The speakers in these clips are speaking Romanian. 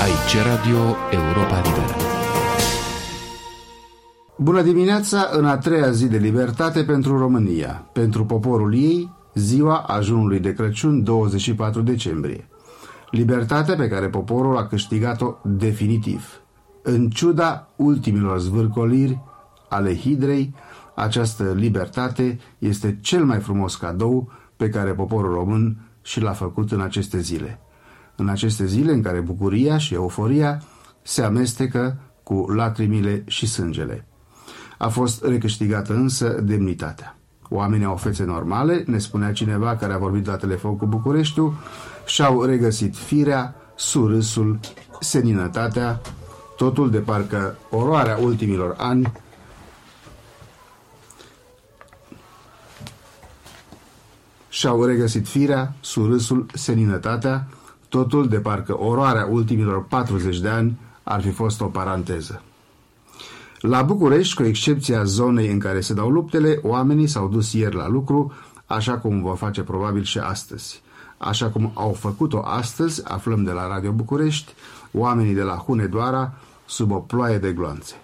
Aici Radio Europa Liberă. Bună dimineața în a treia zi de libertate pentru România, pentru poporul ei, ziua ajunului de Crăciun 24 decembrie. Libertatea pe care poporul a câștigat-o definitiv. În ciuda ultimilor zvârcoliri ale hidrei, această libertate este cel mai frumos cadou pe care poporul român și l-a făcut în aceste zile. În aceste zile în care bucuria și euforia se amestecă cu lacrimile și sângele. A fost recâștigată însă demnitatea. Oamenii au fețe normale, ne spunea cineva care a vorbit la telefon cu Bucureștiul, și-au regăsit firea, surâsul, seninătatea, totul de parcă oroarea ultimilor ani și-au regăsit firea, surâsul, seninătatea, totul de parcă oroarea ultimilor 40 de ani ar fi fost o paranteză. La București, cu excepția zonei în care se dau luptele, oamenii s-au dus ieri la lucru, așa cum vor face probabil și astăzi. Așa cum au făcut-o astăzi, aflăm de la Radio București, oamenii de la Hunedoara sub o ploaie de gloanțe.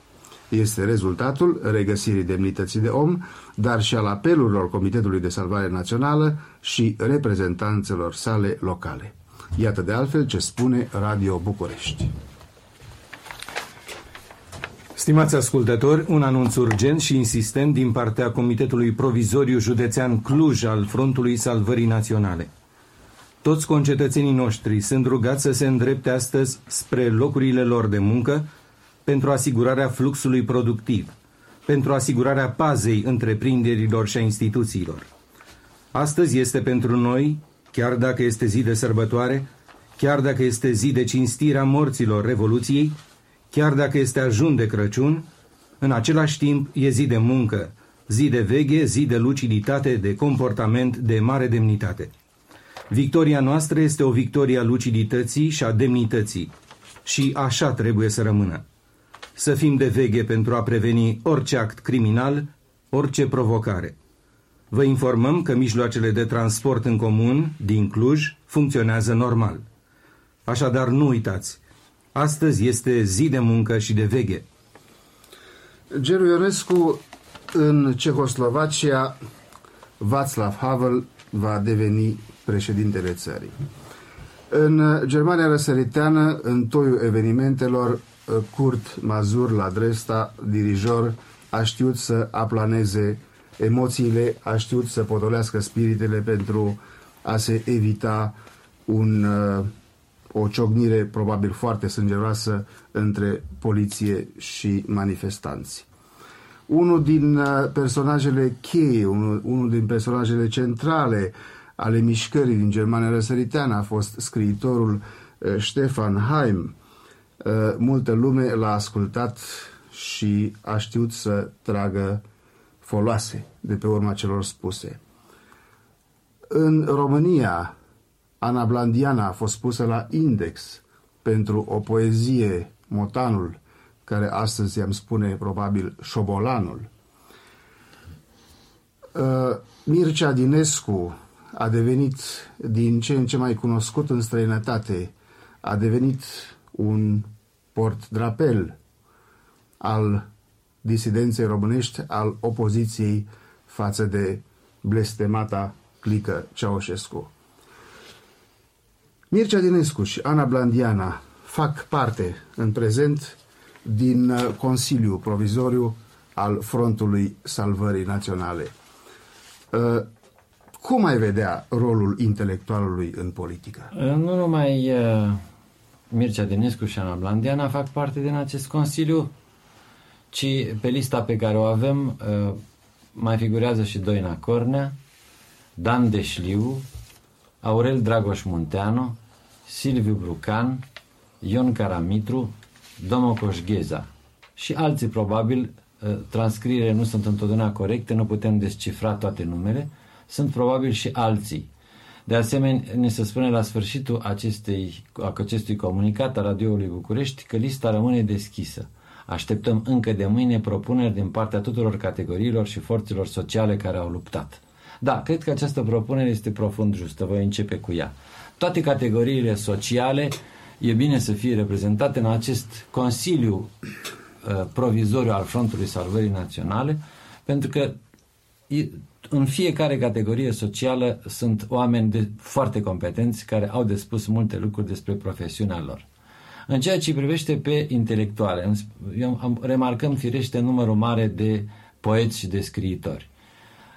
Este rezultatul regăsirii demnității de om, dar și al apelurilor Comitetului de Salvare Națională și reprezentanțelor sale locale. Iată de altfel ce spune Radio București. Stimați ascultători, un anunț urgent și insistent din partea Comitetului Provizoriu Județean Cluj al Frontului Salvării Naționale. Toți concetățenii noștri sunt rugați să se îndrepte astăzi spre locurile lor de muncă pentru asigurarea fluxului productiv, pentru asigurarea pazei întreprinderilor și a instituțiilor. Astăzi este pentru noi, chiar dacă este zi de sărbătoare, chiar dacă este zi de cinstire a morților Revoluției, chiar dacă este ajun de Crăciun, în același timp e zi de muncă, zi de veghe, zi de luciditate, de comportament, de mare demnitate. Victoria noastră este o victorie a lucidității și a demnității și așa trebuie să rămână. Să fim de veghe pentru a preveni orice act criminal, orice provocare. Vă informăm că mijloacele de transport în comun din Cluj funcționează normal. Așadar, nu uitați, astăzi este zi de muncă și de veghe. Geru Ionescu în Cehoslovacia, Václav Havel va deveni președintele țării. În Germania răsăriteană, în toiul evenimentelor, Kurt Mazur la Dresta, dirijor, a știut să aplaneze emoțiile, a știut să potolească spiritele pentru a se evita un, o ciocnire probabil foarte sângeroasă între poliție și manifestanți. Unul din personajele cheie, unul, unul din personajele centrale ale mișcării din Germania răsăriteană a fost scriitorul Stefan Heim. Multă lume l-a ascultat și a știut să tragă foloase de pe urma celor spuse. În România, Ana Blandiana a fost pusă la index pentru o poezie, Motanul, care astăzi am spune probabil Șobolanul. Mircea Dinescu a devenit din ce în ce mai cunoscut în străinătate, a devenit un port drapel al disidenței românești, al opoziției față de blestemata clică Ceaușescu. Mircea Dinescu și Ana Blandiana fac parte în prezent din Consiliul Provizoriu al Frontului Salvării Naționale. Cum ai vedea rolul intelectualului în politică? Nu numai Mircea Dinescu și Ana Blandiana fac parte din acest Consiliu, ci pe lista pe care o avem mai figurează și Doina Cornea, Dan Deșliu, Aurel Dragoș Munteanu, Silviu Brucan, Ion Caramitru, Domocoș Gheza și alții probabil, transcriere nu sunt întotdeauna corecte, nu putem descifra toate numele, sunt probabil și alții. De asemenea, ne se spune la sfârșitul acestei, acestui comunicat a Radioului București că lista rămâne deschisă. Așteptăm încă de mâine propuneri din partea tuturor categoriilor și forțelor sociale care au luptat. Da, cred că această propunere este profund justă. Voi începe cu ea. Toate categoriile sociale e bine să fie reprezentate în acest Consiliu uh, Provizoriu al Frontului Salvării Naționale, pentru că în fiecare categorie socială sunt oameni de, foarte competenți care au de spus multe lucruri despre profesiunea lor. În ceea ce privește pe intelectuale, eu am, remarcăm firește numărul mare de poeți și de scriitori.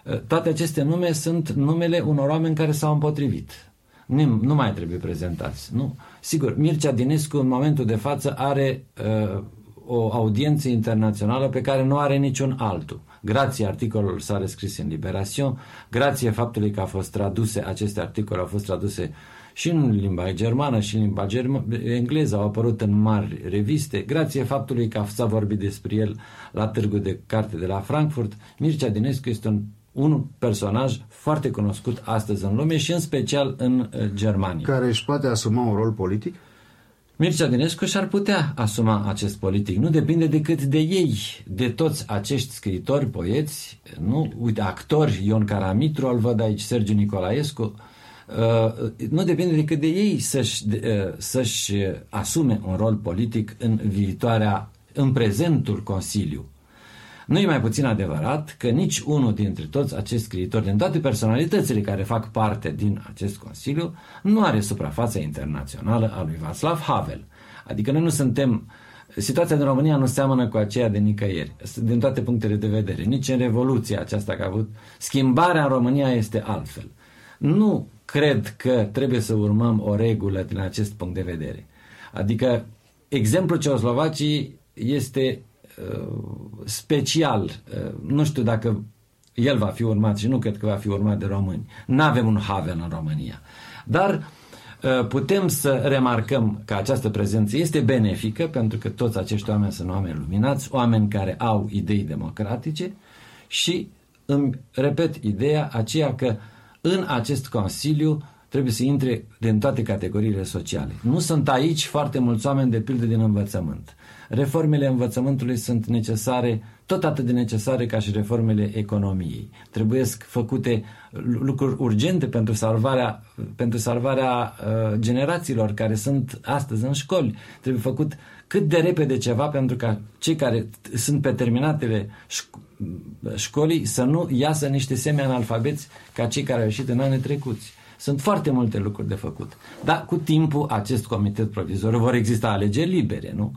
Uh, toate aceste nume sunt numele unor oameni care s-au împotrivit. Nu, nu mai trebuie prezentați. Nu? Sigur, Mircea Dinescu în momentul de față are uh, o audiență internațională pe care nu are niciun altul. Grație articolul sale scris în Liberation, grație faptului că a fost traduse, aceste articole au fost traduse și în limba germană și în limba germ- engleză, au apărut în mari reviste, grație faptului că s-a vorbit despre el la târgul de carte de la Frankfurt, Mircea Dinescu este un un personaj foarte cunoscut astăzi în lume și în special în uh, Germania. Care își poate asuma un rol politic? Mircea Dinescu și-ar putea asuma acest politic. Nu depinde decât de ei, de toți acești scriitori, poeți, nu? Uite, actori, Ion Caramitru, îl văd aici, Sergiu Nicolaescu, uh, nu depinde decât de ei să-și, uh, să-și asume un rol politic în viitoarea, în prezentul Consiliu. Nu e mai puțin adevărat că nici unul dintre toți acești scriitori, din toate personalitățile care fac parte din acest Consiliu, nu are suprafața internațională a lui Václav Havel. Adică noi nu suntem Situația din România nu seamănă cu aceea de nicăieri, din toate punctele de vedere. Nici în Revoluția aceasta că a avut, schimbarea în România este altfel. Nu cred că trebuie să urmăm o regulă din acest punct de vedere. Adică, exemplul Ceoslovacii este Uh, special, uh, nu știu dacă el va fi urmat și nu cred că va fi urmat de români. Nu avem un Havel în România. Dar uh, putem să remarcăm că această prezență este benefică pentru că toți acești oameni sunt oameni luminați, oameni care au idei democratice și îmi repet ideea aceea că în acest Consiliu trebuie să intre din toate categoriile sociale. Nu sunt aici foarte mulți oameni de pildă din învățământ. Reformele învățământului sunt necesare, tot atât de necesare ca și reformele economiei. Trebuie făcute lucruri urgente pentru salvarea, pentru salvarea uh, generațiilor care sunt astăzi în școli. Trebuie făcut cât de repede ceva pentru ca cei care sunt pe terminatele școlii să nu iasă niște semeni analfabeți ca cei care au ieșit în anii trecuți. Sunt foarte multe lucruri de făcut. Dar cu timpul acest comitet provizoriu vor exista alegeri libere, nu?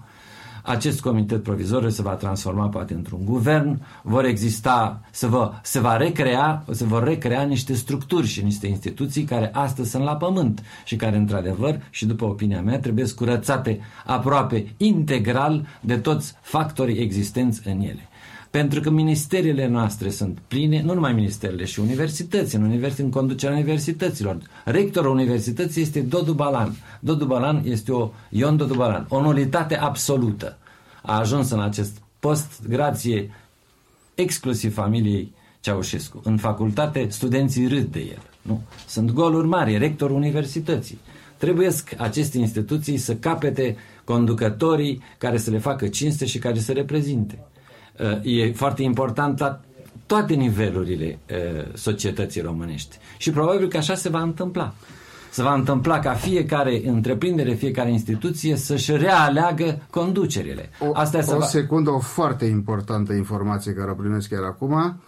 acest comitet provizoriu se va transforma poate într-un guvern, vor exista, se, va, se, va recrea, se vor recrea niște structuri și niște instituții care astăzi sunt la pământ și care, într-adevăr, și după opinia mea, trebuie curățate aproape integral de toți factorii existenți în ele. Pentru că ministeriile noastre sunt pline, nu numai ministerele, și universități, în, universi- în conducerea universităților. Rectorul universității este Dodu Balan. Dodu Balan este o, Ion Dodu Balan, o nulitate absolută. A ajuns în acest post grație exclusiv familiei Ceaușescu. În facultate, studenții râd de el. Nu? Sunt goluri mari, rectorul universității. Trebuie aceste instituții să capete conducătorii care să le facă cinste și care să reprezinte e foarte important la toate nivelurile societății românești. Și probabil că așa se va întâmpla. Se va întâmpla ca fiecare întreprindere, fiecare instituție să-și realeagă conducerile. O, Asta o va... secundă, o foarte importantă informație care o primesc chiar acum.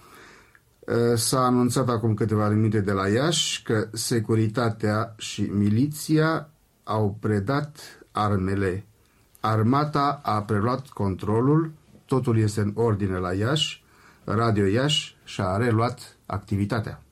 S-a anunțat acum câteva minute de la Iași că securitatea și miliția au predat armele. Armata a preluat controlul totul este în ordine la Iași, Radio Iași și-a reluat activitatea.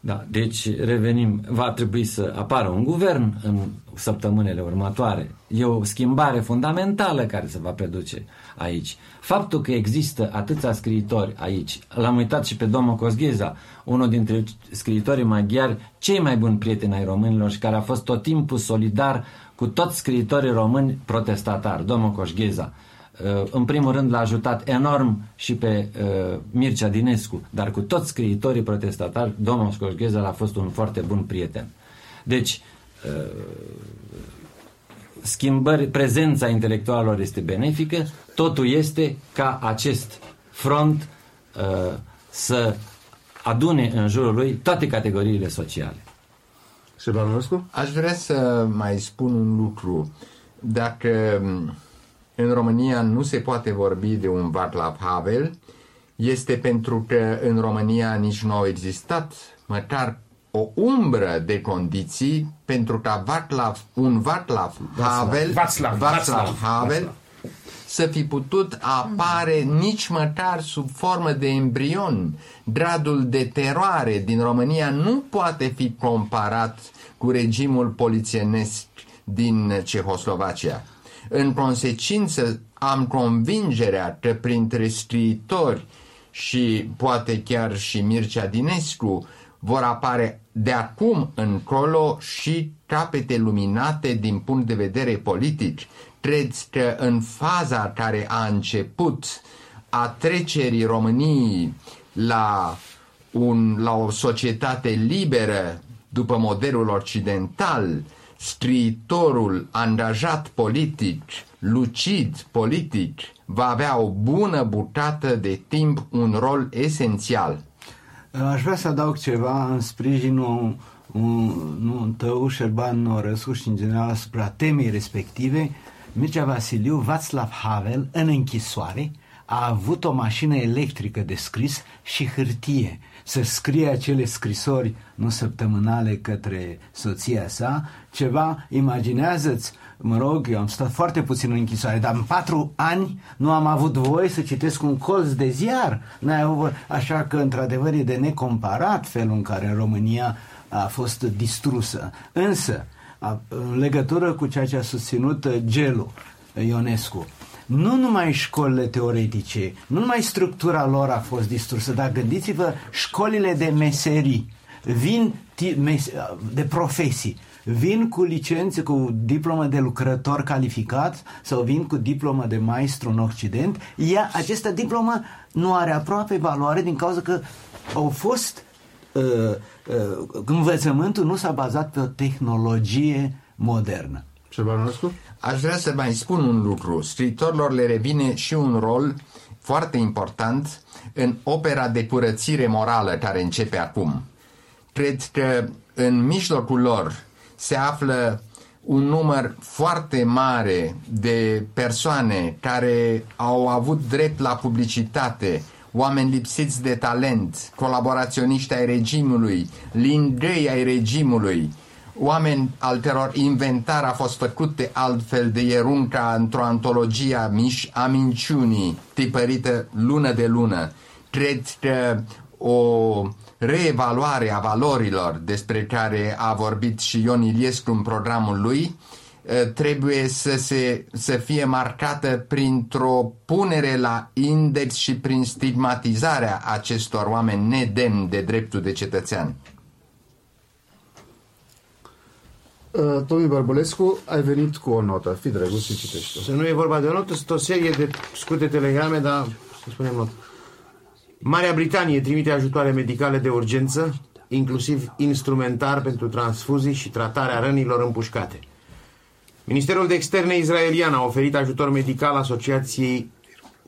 Da, deci revenim, va trebui să apară un guvern în săptămânile următoare. E o schimbare fundamentală care se va produce aici. Faptul că există atâția scriitori aici, l-am uitat și pe domnul Cosgheza, unul dintre scriitorii maghiari, cei mai buni prieteni ai românilor și care a fost tot timpul solidar cu toți scriitorii români protestatari, domnul Cosgheza. Uh, în primul rând l-a ajutat enorm și pe uh, Mircea Dinescu, dar cu toți scriitorii protestatari, domnul Scoșgheză a fost un foarte bun prieten. Deci, uh, schimbări, prezența intelectualilor este benefică, totul este ca acest front să adune în jurul lui toate categoriile sociale. Șebanovescu? Aș vrea să mai spun un lucru. Dacă în România nu se poate vorbi de un Václav Havel, este pentru că în România nici nu au existat măcar o umbră de condiții pentru ca Václav, un Václav Havel, Václav, Václav Havel să fi putut apare nici măcar sub formă de embrion. Gradul de teroare din România nu poate fi comparat cu regimul polițienesc din Cehoslovacia. În consecință, am convingerea că printre scriitori și poate chiar și Mircea Dinescu vor apare de acum încolo și capete luminate din punct de vedere politic. Cred că în faza care a început a trecerii României la, un, la o societate liberă după modelul occidental, scriitorul angajat politic, lucid politic, va avea o bună bucată de timp un rol esențial. Aș vrea să adaug ceva în sprijinul un, nu, tău, Șerban Orescu și în general asupra temei respective. Mircea Vasiliu, Václav Havel, în închisoare, a avut o mașină electrică de scris și hârtie. Să scrie acele scrisori nu săptămânale către soția sa, ceva, imaginează-ți, mă rog, eu am stat foarte puțin în închisoare, dar în patru ani nu am avut voie să citesc un colț de ziar, N-ai avut, așa că într-adevăr e de necomparat felul în care România a fost distrusă. Însă, a, în legătură cu ceea ce a susținut Gelu Ionescu, nu numai școlile teoretice, nu numai structura lor a fost distrusă, dar gândiți-vă școlile de meserii, vin de profesii, vin cu licențe, cu diplomă de lucrător calificat sau vin cu diplomă de maestru în Occident, ea, această diplomă nu are aproape valoare din cauza că au fost uh, uh, învățământul nu s-a bazat pe o tehnologie modernă. Șerbanovescu? Aș vrea să mai spun un lucru. Scriitorilor le revine și un rol foarte important în opera de curățire morală care începe acum. Cred că în mijlocul lor se află un număr foarte mare de persoane care au avut drept la publicitate, oameni lipsiți de talent, colaboraționiști ai regimului, lingăi ai regimului, oameni al căror inventar a fost făcut de altfel de Ierunca într-o antologie a, miș- a minciunii tipărită lună de lună. Cred că o reevaluare a valorilor despre care a vorbit și Ion Iliescu în programul lui trebuie să, se, să fie marcată printr-o punere la index și prin stigmatizarea acestor oameni nedemni de dreptul de cetățean. Uh, Tomi Bărbulescu, ai venit cu o notă. Fii drăguț și citește. Să nu e vorba de o notă, sunt o serie de scurte telegrame, dar să spunem notă. Marea Britanie trimite ajutoare medicale de urgență, inclusiv instrumentar pentru transfuzii și tratarea rănilor împușcate. Ministerul de Externe israelian a oferit ajutor medical asociației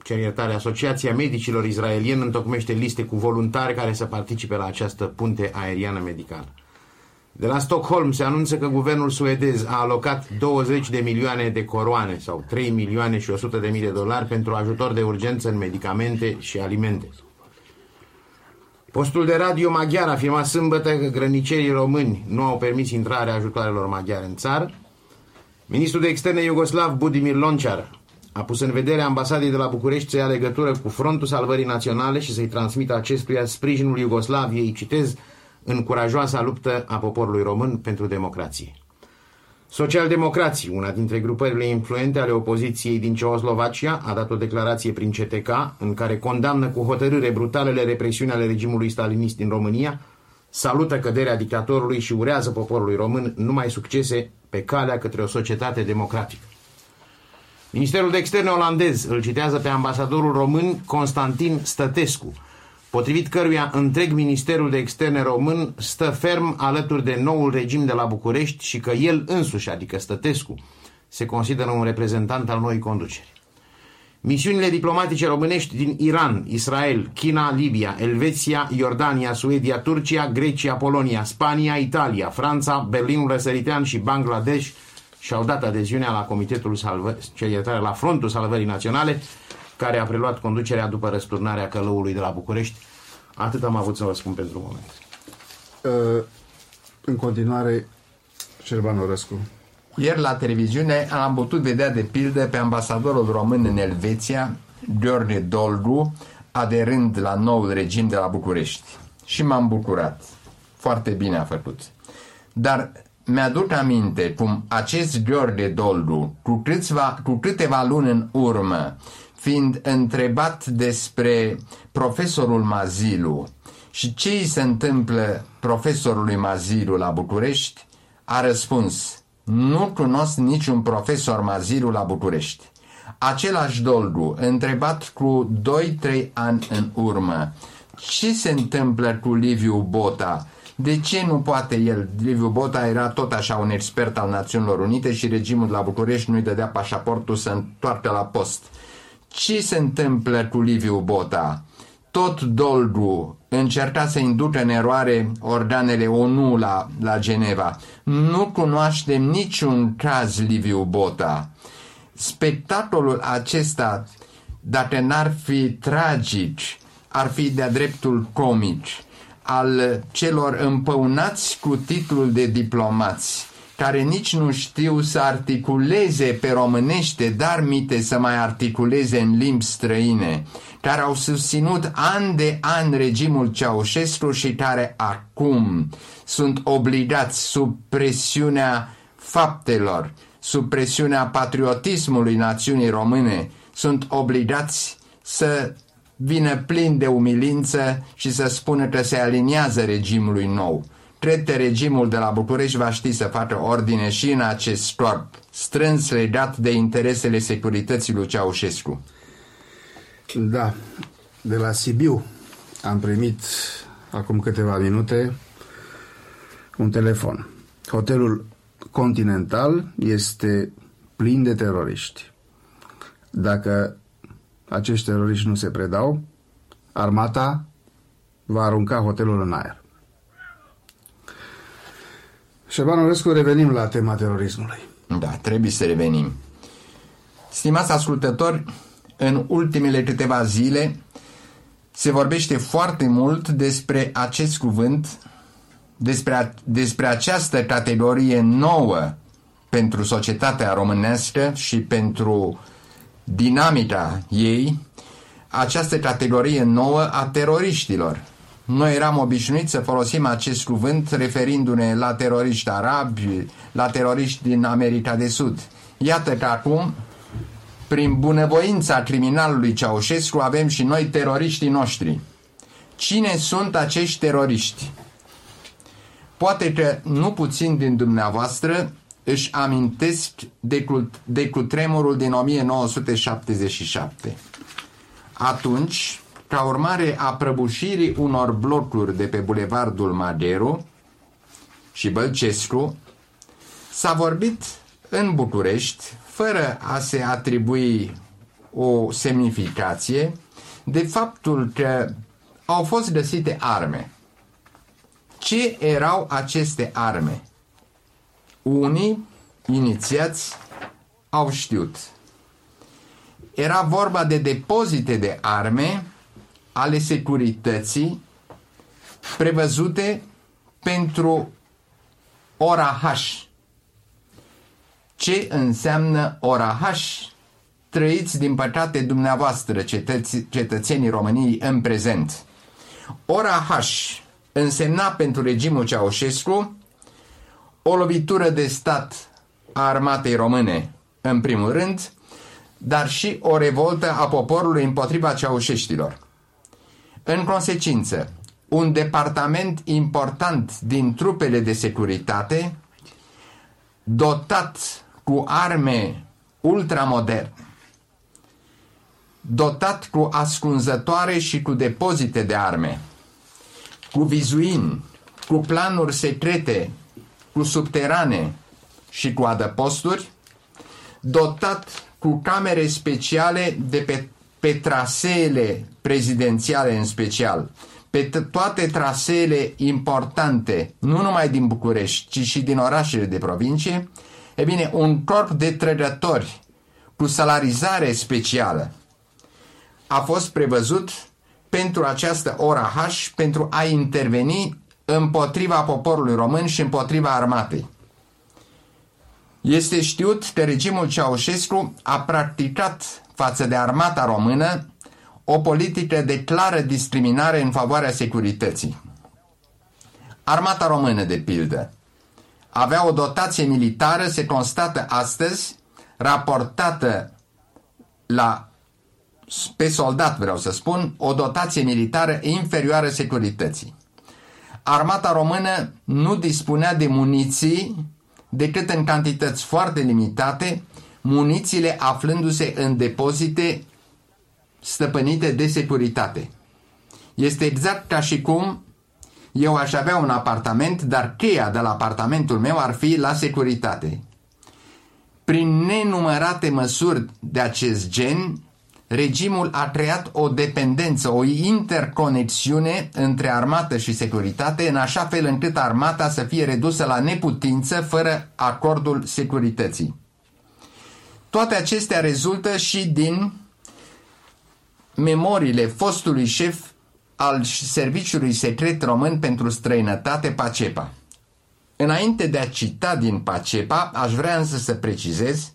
cer iertare, Asociația Medicilor Israelieni întocmește liste cu voluntari care să participe la această punte aeriană medicală. De la Stockholm se anunță că guvernul suedez a alocat 20 de milioane de coroane sau 3 milioane și 100 de mii de dolari pentru ajutor de urgență în medicamente și alimente. Postul de radio maghiar a afirmat sâmbătă că grănicerii români nu au permis intrarea ajutoarelor maghiare în țară. Ministrul de externe Iugoslav Budimir Loncar a pus în vedere ambasadei de la București să ia legătură cu Frontul Salvării Naționale și să-i transmită acestuia sprijinul Iugoslaviei, citez, în curajoasa luptă a poporului român pentru democrație. Socialdemocrații, una dintre grupările influente ale opoziției din Ceoslovacia, a dat o declarație prin CTK în care condamnă cu hotărâre brutalele represiuni ale regimului stalinist din România, salută căderea dictatorului și urează poporului român numai succese pe calea către o societate democratică. Ministerul de Externe olandez îl citează pe ambasadorul român Constantin Stătescu, potrivit căruia întreg Ministerul de Externe român stă ferm alături de noul regim de la București și că el însuși, adică Stătescu, se consideră un reprezentant al noii conduceri. Misiunile diplomatice românești din Iran, Israel, China, Libia, Elveția, Iordania, Suedia, Turcia, Grecia, Polonia, Spania, Italia, Franța, Berlinul Răsăritean și Bangladesh și-au dat adeziunea la Comitetul Salvă, la Frontul Salvării Naționale, care a preluat conducerea după răsturnarea călăului de la București. Atât am avut să vă spun pentru moment. Uh, în continuare, Șerban Orăscu. Ieri la televiziune am putut vedea de pildă pe ambasadorul român în Elveția, Gheorghe Dolgu, aderând la noul regim de la București. Și m-am bucurat. Foarte bine a făcut. Dar mi-aduc aminte cum acest Gheorghe Dolgu, cu, câțiva, cu câteva luni în urmă, fiind întrebat despre profesorul Mazilu și ce îi se întâmplă profesorului Mazilu la București, a răspuns – nu cunosc niciun profesor Maziru la București. Același Dolgu, întrebat cu 2-3 ani în urmă, ce se întâmplă cu Liviu Bota? De ce nu poate el? Liviu Bota era tot așa un expert al Națiunilor Unite și regimul de la București nu-i dădea pașaportul să întoarcă la post. Ce se întâmplă cu Liviu Bota? Tot Dolgu încerca să inducă în eroare organele ONU la, la Geneva. Nu cunoaștem niciun caz Liviu Bota. Spectacolul acesta, dacă n-ar fi tragic, ar fi de-a dreptul comic al celor împăunați cu titlul de diplomați care nici nu știu să articuleze pe românește, dar mite să mai articuleze în limbi străine, care au susținut an de an regimul Ceaușescu și care acum sunt obligați sub presiunea faptelor, sub presiunea patriotismului națiunii române, sunt obligați să vină plin de umilință și să spună că se aliniază regimului nou. Cred că regimul de la București va ști să facă ordine și în acest corp, strâns legat de interesele securității lui Ceaușescu. Da, de la Sibiu am primit acum câteva minute un telefon. Hotelul Continental este plin de teroriști. Dacă acești teroriști nu se predau, armata va arunca hotelul în aer. Șerban Orescu, revenim la tema terorismului. Da, trebuie să revenim. Stimați ascultători, în ultimele câteva zile se vorbește foarte mult despre acest cuvânt, despre, despre această categorie nouă pentru societatea românească și pentru dinamica ei, această categorie nouă a teroriștilor. Noi eram obișnuiți să folosim acest cuvânt referindu-ne la teroriști arabi, la teroriști din America de Sud. Iată că acum, prin bunăvoința criminalului Ceaușescu, avem și noi teroriștii noștri. Cine sunt acești teroriști? Poate că nu puțin din dumneavoastră își amintesc de, de cutremurul din 1977. Atunci, ca urmare a prăbușirii unor blocuri de pe Bulevardul Madero și Bălcescu, s-a vorbit în București, fără a se atribui o semnificație, de faptul că au fost găsite arme. Ce erau aceste arme? Unii inițiați au știut. Era vorba de depozite de arme ale securității prevăzute pentru ora H. Ce înseamnă ora H? Trăiți din păcate dumneavoastră, cetăți, cetățenii României, în prezent. Ora H însemna pentru regimul Ceaușescu o lovitură de stat a armatei române, în primul rând, dar și o revoltă a poporului împotriva ceaușeștilor. În consecință, un departament important din trupele de securitate, dotat cu arme ultramoderne, dotat cu ascunzătoare și cu depozite de arme, cu vizuini, cu planuri secrete, cu subterane și cu adăposturi, dotat cu camere speciale de pe, pe traseele prezidențiale în special, pe toate traseele importante, nu numai din București, ci și din orașele de provincie, e bine, un corp de trădători cu salarizare specială a fost prevăzut pentru această ora H pentru a interveni împotriva poporului român și împotriva armatei. Este știut că regimul Ceaușescu a practicat față de armata română o politică de clară discriminare în favoarea securității. Armata română, de pildă, avea o dotație militară, se constată astăzi, raportată la, pe soldat, vreau să spun, o dotație militară inferioară securității. Armata română nu dispunea de muniții decât în cantități foarte limitate, munițiile aflându-se în depozite stăpânite de securitate. Este exact ca și cum eu aș avea un apartament, dar cheia de la apartamentul meu ar fi la securitate. Prin nenumărate măsuri de acest gen, regimul a creat o dependență, o interconexiune între armată și securitate, în așa fel încât armata să fie redusă la neputință fără acordul securității. Toate acestea rezultă și din memoriile fostului șef al Serviciului Secret Român pentru Străinătate, Pacepa. Înainte de a cita din Pacepa, aș vrea însă să precizez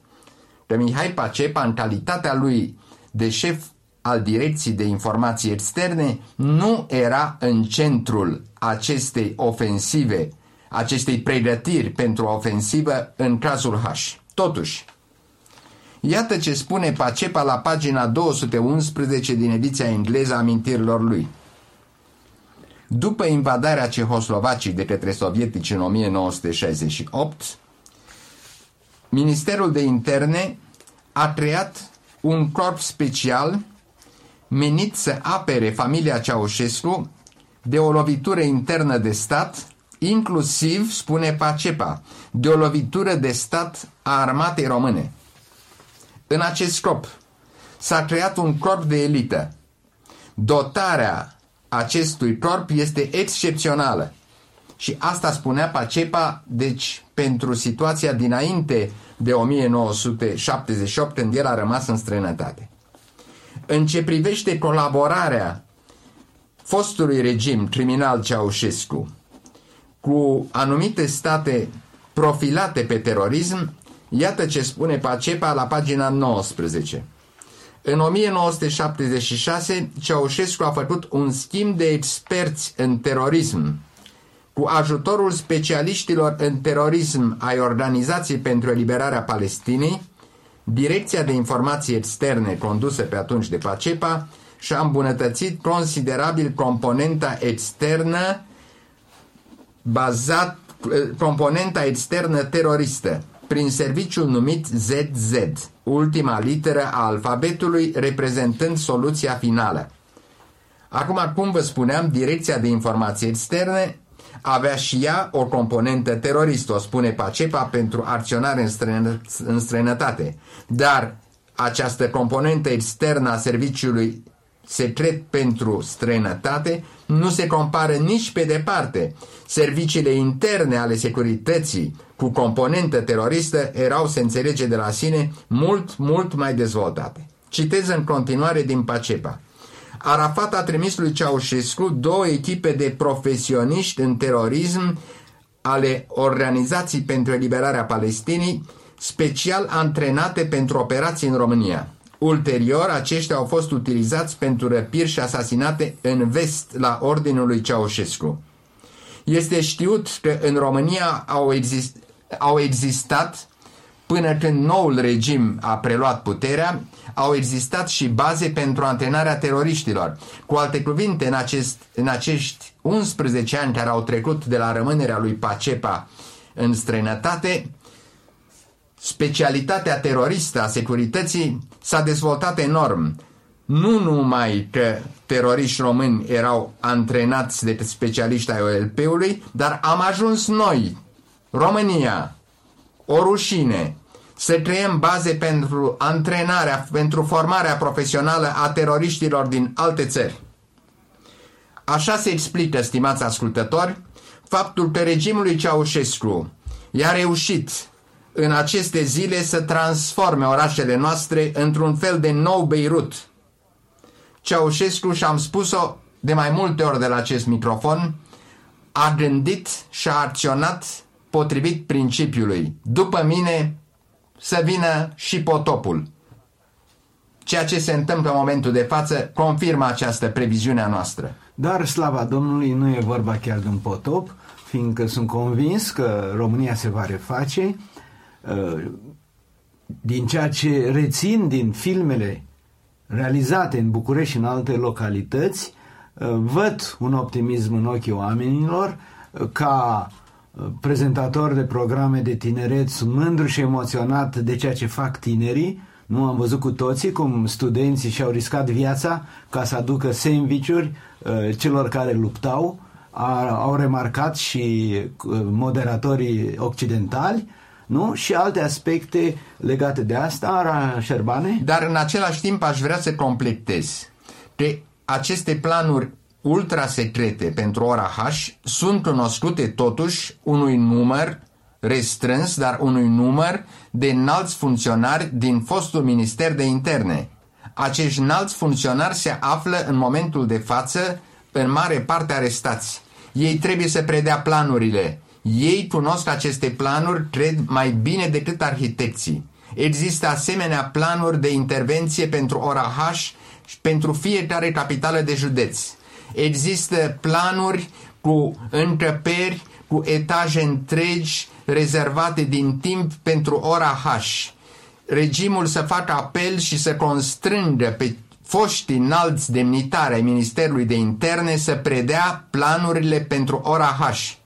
că Mihai Pacepa, în calitatea lui de șef al Direcției de Informații Externe, nu era în centrul acestei ofensive, acestei pregătiri pentru ofensivă în cazul H. Totuși, iată ce spune Pacepa la pagina 211 din ediția engleză a amintirilor lui. După invadarea Cehoslovacii de către sovietici în 1968, Ministerul de Interne a creat un corp special menit să apere familia Ceaușescu de o lovitură internă de stat, inclusiv, spune Pacepa, de o lovitură de stat a armatei române. În acest scop s-a creat un corp de elită. Dotarea acestui corp este excepțională. Și asta spunea Pacepa, deci pentru situația dinainte de 1978, când el a rămas în străinătate. În ce privește colaborarea fostului regim criminal Ceaușescu cu anumite state profilate pe terorism, iată ce spune Pacepa la pagina 19. În 1976, Ceaușescu a făcut un schimb de experți în terorism cu ajutorul specialiștilor în terorism ai Organizației pentru Eliberarea Palestinei, Direcția de Informații Externe condusă pe atunci de Pacepa și-a îmbunătățit considerabil componenta externă bazat componenta externă teroristă prin serviciul numit ZZ, ultima literă a alfabetului reprezentând soluția finală. Acum, cum vă spuneam, Direcția de Informații Externe avea și ea o componentă teroristă, o spune Pacepa, pentru acționare în, străină, în străinătate. Dar această componentă externă a serviciului secret pentru străinătate nu se compară nici pe departe. Serviciile interne ale securității cu componentă teroristă erau, se înțelege de la sine, mult, mult mai dezvoltate. Citez în continuare din Pacepa. Arafat a trimis lui Ceaușescu două echipe de profesioniști în terorism ale Organizației pentru Eliberarea Palestinii, special antrenate pentru operații în România. Ulterior, aceștia au fost utilizați pentru răpiri și asasinate în vest la ordinul lui Ceaușescu. Este știut că în România au, exist, au existat, până când noul regim a preluat puterea, au existat și baze pentru antrenarea teroriștilor. Cu alte cuvinte, în, acest, în acești 11 ani care au trecut de la rămânerea lui Pacepa în străinătate, specialitatea teroristă a securității s-a dezvoltat enorm. Nu numai că teroriști români erau antrenați de specialiști ai OLP-ului, dar am ajuns noi, România, o rușine, să creăm baze pentru antrenarea, pentru formarea profesională a teroriștilor din alte țări. Așa se explică, stimați ascultători, faptul că regimul lui Ceaușescu i-a reușit în aceste zile să transforme orașele noastre într-un fel de nou Beirut. Ceaușescu, și am spus-o de mai multe ori de la acest microfon, a gândit și a acționat potrivit principiului. După mine să vină și potopul. Ceea ce se întâmplă în momentul de față confirmă această previziune a noastră. Dar, slava Domnului, nu e vorba chiar de un potop, fiindcă sunt convins că România se va reface. Uh, din ceea ce rețin din filmele realizate în București și în alte localități, uh, văd un optimism în ochii oamenilor uh, ca prezentator de programe de tineret, sunt mândru și emoționat de ceea ce fac tinerii. Nu am văzut cu toții cum studenții și-au riscat viața ca să aducă sandvișuri uh, celor care luptau. Au remarcat și uh, moderatorii occidentali nu? și alte aspecte legate de asta, Ara Șerbane? Dar în același timp aș vrea să completez. Pe aceste planuri ultra secrete pentru ora H sunt cunoscute totuși unui număr restrâns, dar unui număr de înalți funcționari din fostul Minister de Interne. Acești înalți funcționari se află în momentul de față în mare parte arestați. Ei trebuie să predea planurile. Ei cunosc aceste planuri, cred, mai bine decât arhitecții. Există asemenea planuri de intervenție pentru ora H și pentru fiecare capitală de județ. Există planuri cu încăperi, cu etaje întregi rezervate din timp pentru ora H. Regimul să facă apel și să constrângă pe foști înalți demnitari ai Ministerului de Interne să predea planurile pentru ora H.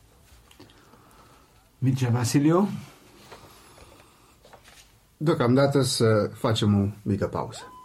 Mircea Vasiliu? Deocamdată să facem o mică pauză.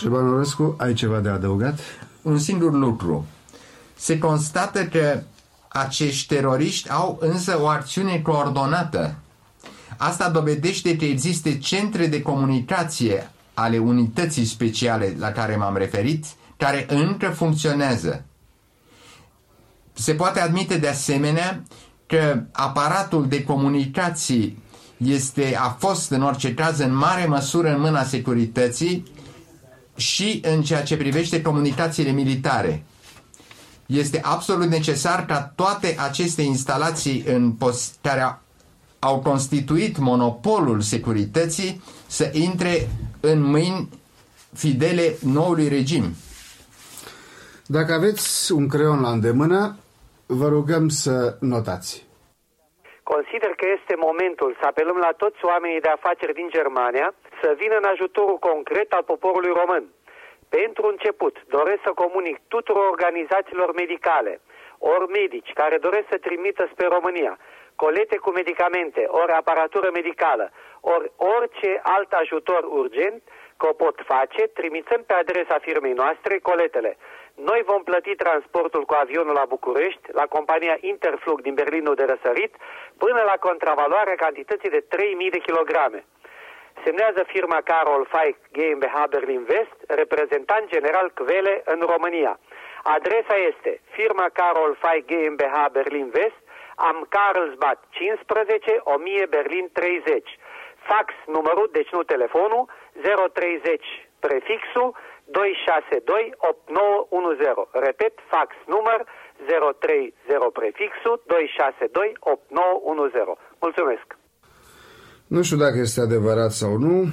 Șerban Orescu, ai ceva de adăugat? Un singur lucru. Se constată că acești teroriști au însă o acțiune coordonată. Asta dovedește că există centre de comunicație ale unității speciale la care m-am referit, care încă funcționează. Se poate admite de asemenea că aparatul de comunicații este, a fost în orice caz în mare măsură în mâna securității și în ceea ce privește comunicațiile militare. Este absolut necesar ca toate aceste instalații în care au constituit monopolul securității să intre în mâini fidele noului regim. Dacă aveți un creion la îndemână, vă rugăm să notați. Consider că este momentul să apelăm la toți oamenii de afaceri din Germania să vină în ajutorul concret al poporului român. Pentru început, doresc să comunic tuturor organizațiilor medicale, ori medici care doresc să trimită spre România, colete cu medicamente, ori aparatură medicală, ori orice alt ajutor urgent, că o pot face, trimițând pe adresa firmei noastre coletele. Noi vom plăti transportul cu avionul la București, la compania Interflug din Berlinul de Răsărit, până la contravaloarea cantității de 3.000 de kilograme. Semnează firma Carol Feig GmbH Berlin West, reprezentant general Kvele în România. Adresa este firma Carol Feig GmbH Berlin West, am Carlsbad 15, 1000 Berlin 30. Fax numărul, deci nu telefonul, 030 prefixul 262 8910. Repet, fax număr 030 prefixul 262 8910. Mulțumesc! Nu știu dacă este adevărat sau nu,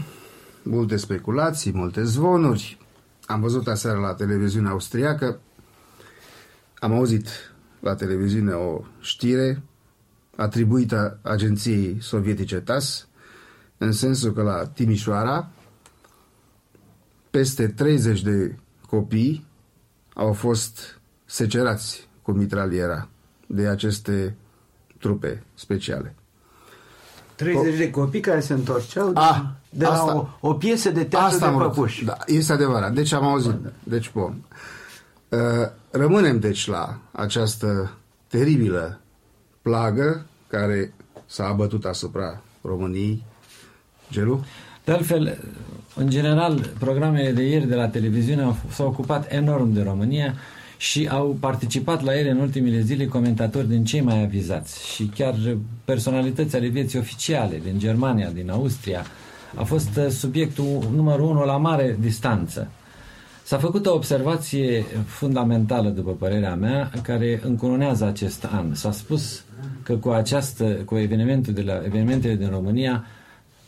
multe speculații, multe zvonuri. Am văzut aseară la televiziunea austriacă, am auzit la televiziune o știre atribuită agenției sovietice TAS, în sensul că la Timișoara peste 30 de copii au fost secerați cu mitraliera de aceste trupe speciale. 30 de copii care se întorceau A, de asta, la o, o piesă de teatru asta de am păpuși. Da, este adevărat. Deci am auzit. Deci, bun. Uh, rămânem, deci, la această teribilă plagă care s-a abătut asupra României. Gelu? De altfel, în general, programele de ieri de la televiziune s-au ocupat enorm de România și au participat la ele în ultimele zile comentatori din cei mai avizați și chiar personalități ale vieții oficiale din Germania, din Austria. A fost subiectul numărul unu la mare distanță. S-a făcut o observație fundamentală, după părerea mea, care încununează acest an. S-a spus că cu, această, cu evenimentul de la, evenimentele din România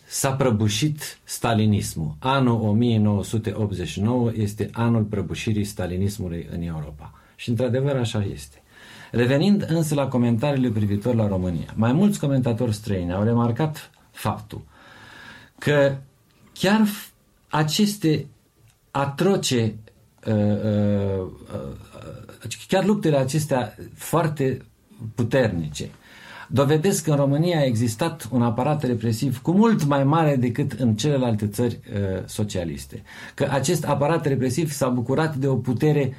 s-a prăbușit stalinismul. Anul 1989 este anul prăbușirii stalinismului în Europa. Și într-adevăr așa este. Revenind însă la comentariile privitor la România, mai mulți comentatori străini au remarcat faptul că chiar aceste atroce, uh, uh, uh, chiar luptele acestea foarte puternice, dovedesc că în România a existat un aparat represiv cu mult mai mare decât în celelalte țări uh, socialiste. Că acest aparat represiv s-a bucurat de o putere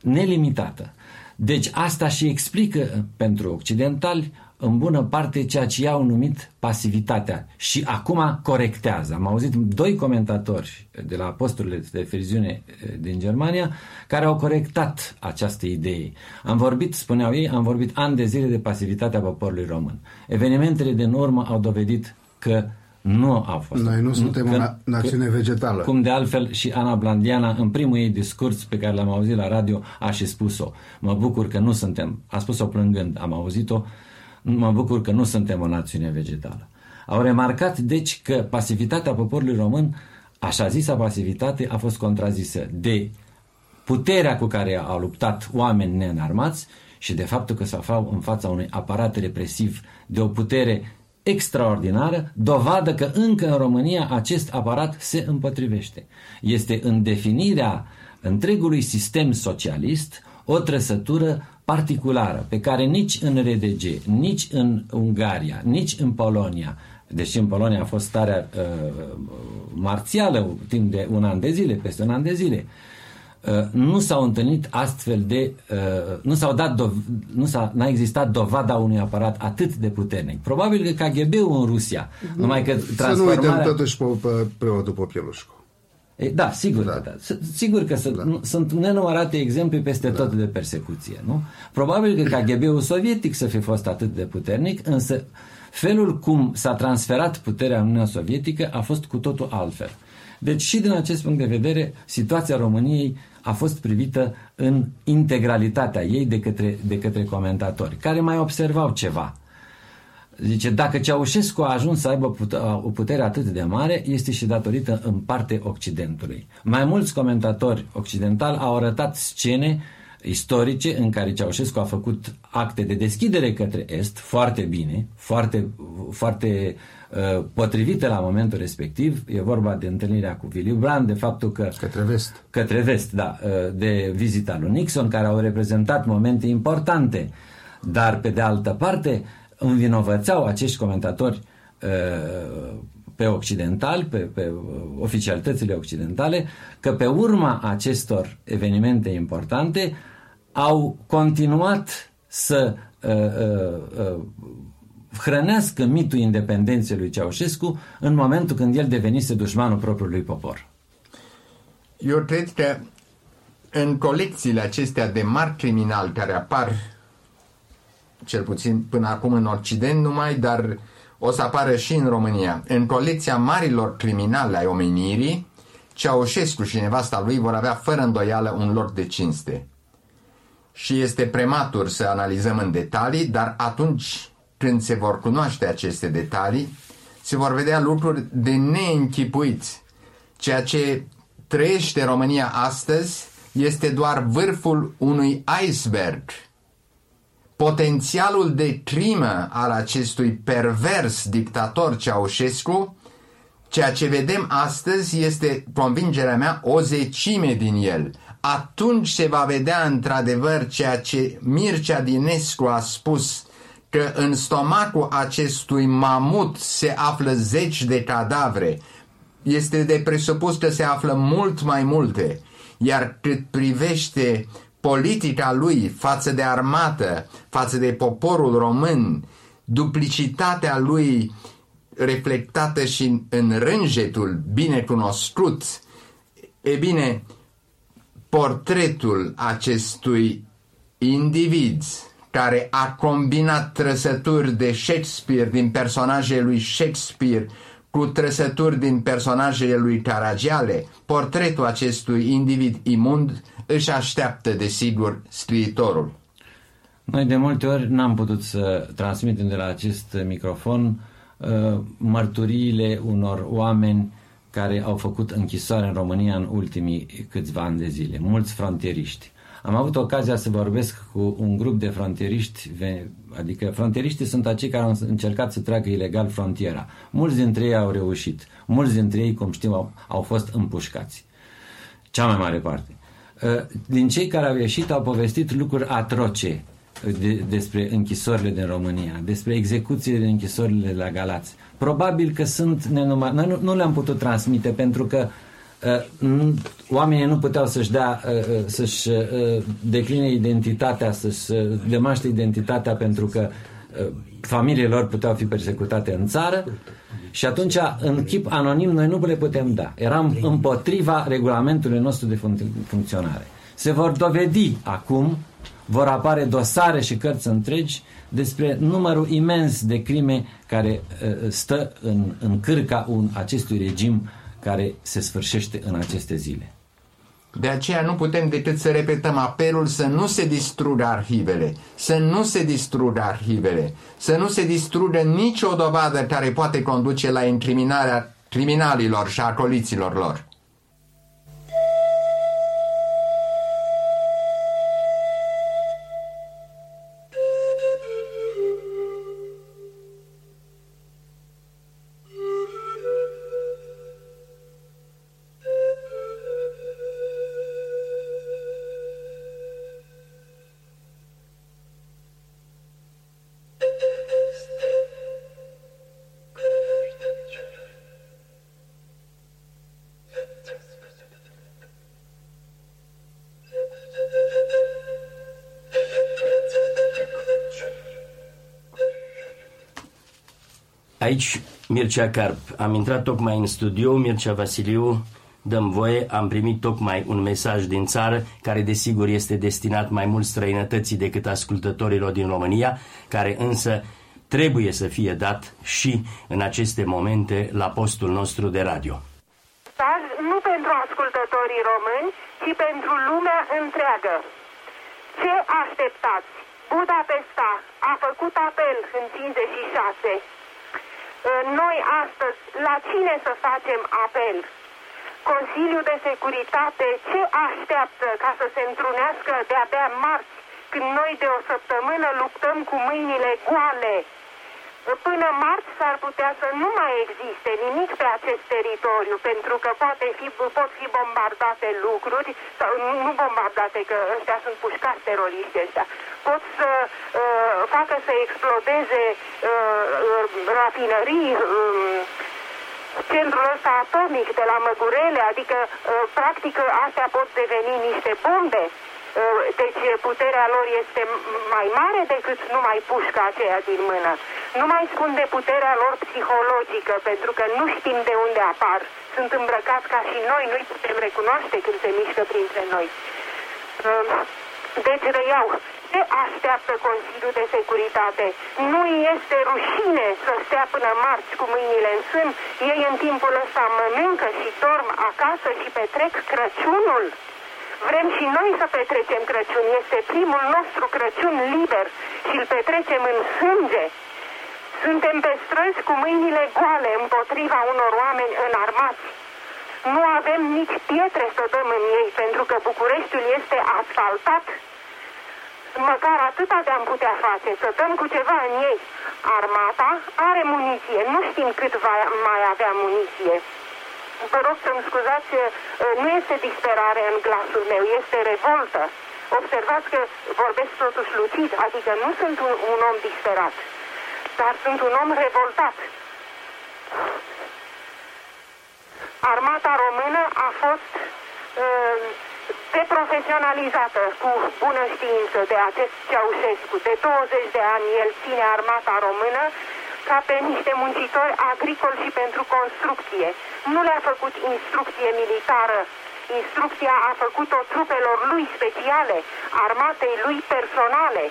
nelimitată. Deci asta și explică pentru occidentali în bună parte ceea ce i-au numit pasivitatea și acum corectează. Am auzit doi comentatori de la posturile de televiziune eh, din Germania care au corectat această idee. Am vorbit, spuneau ei, am vorbit ani de zile de pasivitatea poporului român. Evenimentele din urmă au dovedit că nu au fost. Noi nu suntem că, o națiune vegetală. Cum de altfel și Ana Blandiana, în primul ei discurs pe care l-am auzit la radio, a și spus-o. Mă bucur că nu suntem, a spus-o plângând, am auzit-o, mă bucur că nu suntem o națiune vegetală. Au remarcat, deci, că pasivitatea poporului român, așa zisa pasivitate, a fost contrazisă de puterea cu care au luptat oameni neînarmați și de faptul că se aflau în fața unui aparat represiv de o putere extraordinară, dovadă că încă în România acest aparat se împotrivește. Este în definirea întregului sistem socialist o trăsătură particulară pe care nici în RDG, nici în Ungaria, nici în Polonia, deși în Polonia a fost starea uh, marțială timp de un an de zile, peste un an de zile. Uh, nu s-au întâlnit astfel de uh, nu s-au dat dov- nu s-a, n-a existat dovada unui aparat atât de puternic. Probabil că KGB-ul în Rusia, numai că Să nu uităm transformarea totuși pe, pe preotul Popielușcu. E, Da, sigur da. că da. S- Sigur că sunt, nu, sunt nenumărate exemple peste da. tot de persecuție, nu? Probabil că KGB-ul sovietic să fi fost atât de puternic, însă felul cum s-a transferat puterea în Uniunea Sovietică a fost cu totul altfel. Deci și din acest punct de vedere, situația României a fost privită în integralitatea ei de către, de către comentatori, care mai observau ceva. Zice, dacă Ceaușescu a ajuns să aibă pute- o putere atât de mare, este și datorită în parte Occidentului. Mai mulți comentatori occidentali au arătat scene istorice în care Ceaușescu a făcut acte de deschidere către Est foarte bine, foarte, foarte uh, potrivite la momentul respectiv. E vorba de întâlnirea cu Willy Brandt, de faptul că Către vest. către vest, da, de vizita lui Nixon, care au reprezentat momente importante. Dar, pe de altă parte, învinovățeau acești comentatori uh, pe occidentali, pe, pe uh, oficialitățile occidentale, că pe urma acestor evenimente importante au continuat să uh, uh, uh, hrănească mitul independenței lui Ceaușescu în momentul când el devenise dușmanul propriului popor. Eu cred că în colecțiile acestea de mari criminali care apar, cel puțin până acum în Occident numai, dar o să apară și în România, în colecția marilor criminali ai omenirii, Ceaușescu și nevasta lui vor avea fără îndoială un loc de cinste. Și este prematur să analizăm în detalii, dar atunci când se vor cunoaște aceste detalii, se vor vedea lucruri de neînchipuiți. Ceea ce trăiește România astăzi este doar vârful unui iceberg. Potențialul de crimă al acestui pervers dictator Ceaușescu, ceea ce vedem astăzi este, convingerea mea, o zecime din el. Atunci se va vedea într-adevăr ceea ce Mircea Dinescu a spus, că în stomacul acestui mamut se află zeci de cadavre, este de presupus că se află mult mai multe, iar cât privește politica lui față de armată, față de poporul român, duplicitatea lui reflectată și în, în rânjetul bine cunoscut, e bine, portretul acestui individ care a combinat trăsături de Shakespeare din personajele lui Shakespeare cu trăsături din personajele lui Caragiale, portretul acestui individ imund își așteaptă, desigur, scriitorul. Noi de multe ori n-am putut să transmitem de la acest microfon uh, mărturiile unor oameni care au făcut închisoare în România în ultimii câțiva ani de zile, mulți frontieriști. Am avut ocazia să vorbesc cu un grup de frontieriști, ve- adică frontieriștii sunt acei care au încercat să treacă ilegal frontiera. Mulți dintre ei au reușit, mulți dintre ei, cum știu, au, au fost împușcați. Cea mai mare parte. Uh, Din cei care au ieșit au povestit lucruri atroce de, despre închisorile din România, despre execuțiile din închisorile la Galați. Probabil că sunt nenumăr... Noi nu, nu le-am putut transmite pentru că uh, nu- oamenii nu puteau să-și dea, uh, uh, să-și uh, decline identitatea, să-și uh, demaște identitatea pentru că uh, familiile lor puteau fi persecutate în țară și atunci în chip anonim noi nu le putem da. Eram împotriva regulamentului nostru de funcț- funcționare. Se vor dovedi acum, vor apare dosare și cărți întregi despre numărul imens de crime care uh, stă în, în cârca un, acestui regim care se sfârșește în aceste zile. De aceea nu putem decât să repetăm apelul să nu se distrugă arhivele, să nu se distrugă arhivele, să nu se distrugă nicio dovadă care poate conduce la incriminarea criminalilor și acoliților lor. Aici Mircea Carp. Am intrat tocmai în studio, Mircea Vasiliu, dăm voie, am primit tocmai un mesaj din țară, care desigur este destinat mai mult străinătății decât ascultătorilor din România, care însă trebuie să fie dat și în aceste momente la postul nostru de radio. Nu pentru ascultătorii români, ci pentru lumea întreagă. Ce așteptați? Budapesta a făcut apel în 56. Noi astăzi, la cine să facem apel? Consiliul de Securitate ce așteaptă ca să se întrunească de-abia marți, când noi de o săptămână luptăm cu mâinile goale? Până marți s-ar putea să nu mai existe nimic pe acest teritoriu, pentru că poate fi, pot fi bombardate lucruri, sau nu bombardate, că ăștia sunt pușcați teroriști ăștia, pot să uh, facă să explodeze uh, rafinării, uh, centrul ăsta atomic de la Măgurele, adică uh, practic astea pot deveni niște bombe. Uh, deci puterea lor este mai mare decât numai pușca aceea din mână. Nu mai spun de puterea lor psihologică, pentru că nu știm de unde apar. Sunt îmbrăcați ca și noi, nu-i putem recunoaște când se mișcă printre noi. Uh, deci reiau, ce așteaptă Consiliul de Securitate? Nu este rușine să stea până marți cu mâinile în sân? Ei în timpul ăsta mănâncă și dorm acasă și petrec Crăciunul? Vrem și noi să petrecem Crăciun. Este primul nostru Crăciun liber și îl petrecem în sânge. Suntem pe străzi cu mâinile goale împotriva unor oameni înarmați. Nu avem nici pietre să dăm în ei, pentru că Bucureștiul este asfaltat măcar atâta de-am putea face, să dăm cu ceva în ei. Armata are muniție, nu știm cât va mai avea muniție. Vă rog să-mi scuzați, uh, nu este disperare în glasul meu, este revoltă. Observați că vorbesc totuși lucid, adică nu sunt un, un om disperat, dar sunt un om revoltat. Armata română a fost uh, deprofesionalizată cu bună știință de acest Ceaușescu. De 20 de ani el ține armata română ca pe niște muncitori agricoli și pentru construcție. Nu le-a făcut instrucție militară. Instrucția a făcut-o trupelor lui speciale, armatei lui personale,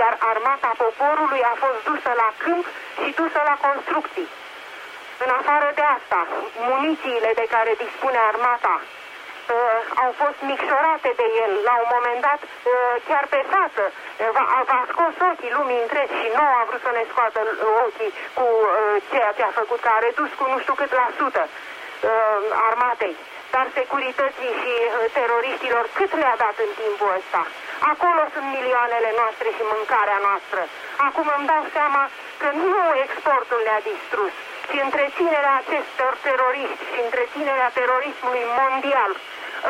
iar armata poporului a fost dusă la câmp și dusă la construcții. În afară de asta, munițiile de care dispune armata uh, au fost micșorate de el. La un moment dat, uh, chiar pe față, uh, va, va scos ochii lumii întregi și nu a vrut să ne scoată ochii cu uh, ceea ce a făcut, că a redus cu nu știu cât la sută uh, armatei. Dar securității și uh, teroriștilor cât le-a dat în timpul ăsta? Acolo sunt milioanele noastre și mâncarea noastră. Acum îmi dau seama că nu exportul le-a distrus, ci întreținerea acestor teroriști și întreținerea terorismului mondial.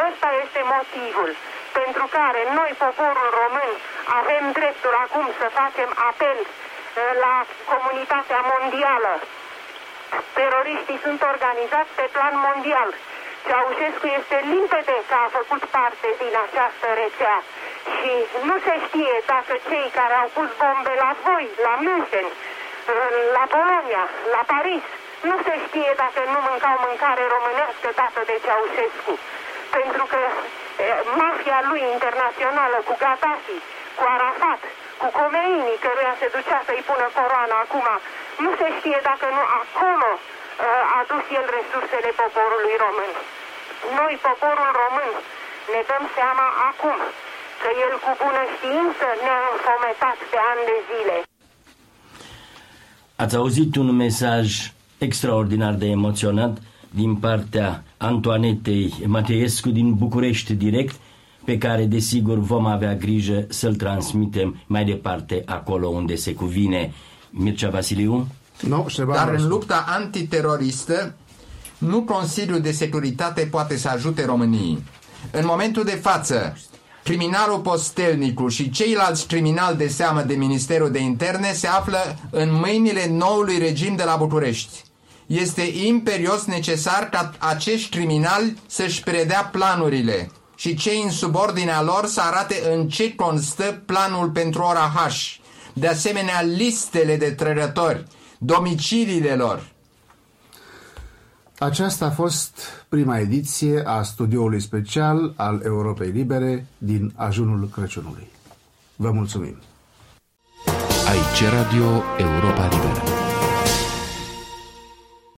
Ăsta este motivul pentru care noi, poporul român, avem dreptul acum să facem apel uh, la comunitatea mondială. Teroriștii sunt organizați pe plan mondial. Ceaușescu este limpede că a făcut parte din această rețea și nu se știe dacă cei care au pus bombe la voi, la München, uh, la Polonia, la Paris, nu se știe dacă nu mâncau mâncare românească dată de Ceaușescu pentru că mafia lui internațională cu Gaddafi, cu Arafat, cu Khomeini, căruia se ducea să-i pună coroana acum, nu se știe dacă nu acolo a dus el resursele poporului român. Noi, poporul român, ne dăm seama acum că el cu bună știință ne-a înfometat de ani de zile. Ați auzit un mesaj extraordinar de emoționat din partea Antoanetei Mateiescu din București direct, pe care desigur vom avea grijă să-l transmitem mai departe acolo unde se cuvine. Mircea Vasiliu? Nu, no, Dar în lupta antiteroristă, nu Consiliul de Securitate poate să ajute României. În momentul de față, criminalul Postelnicu și ceilalți criminali de seamă de Ministerul de Interne se află în mâinile noului regim de la București este imperios necesar ca acești criminali să-și predea planurile și cei în subordinea lor să arate în ce constă planul pentru oraș H. De asemenea, listele de trădători domiciliile lor. Aceasta a fost prima ediție a studioului special al Europei Libere din ajunul Crăciunului. Vă mulțumim! Aici Radio Europa Liberă.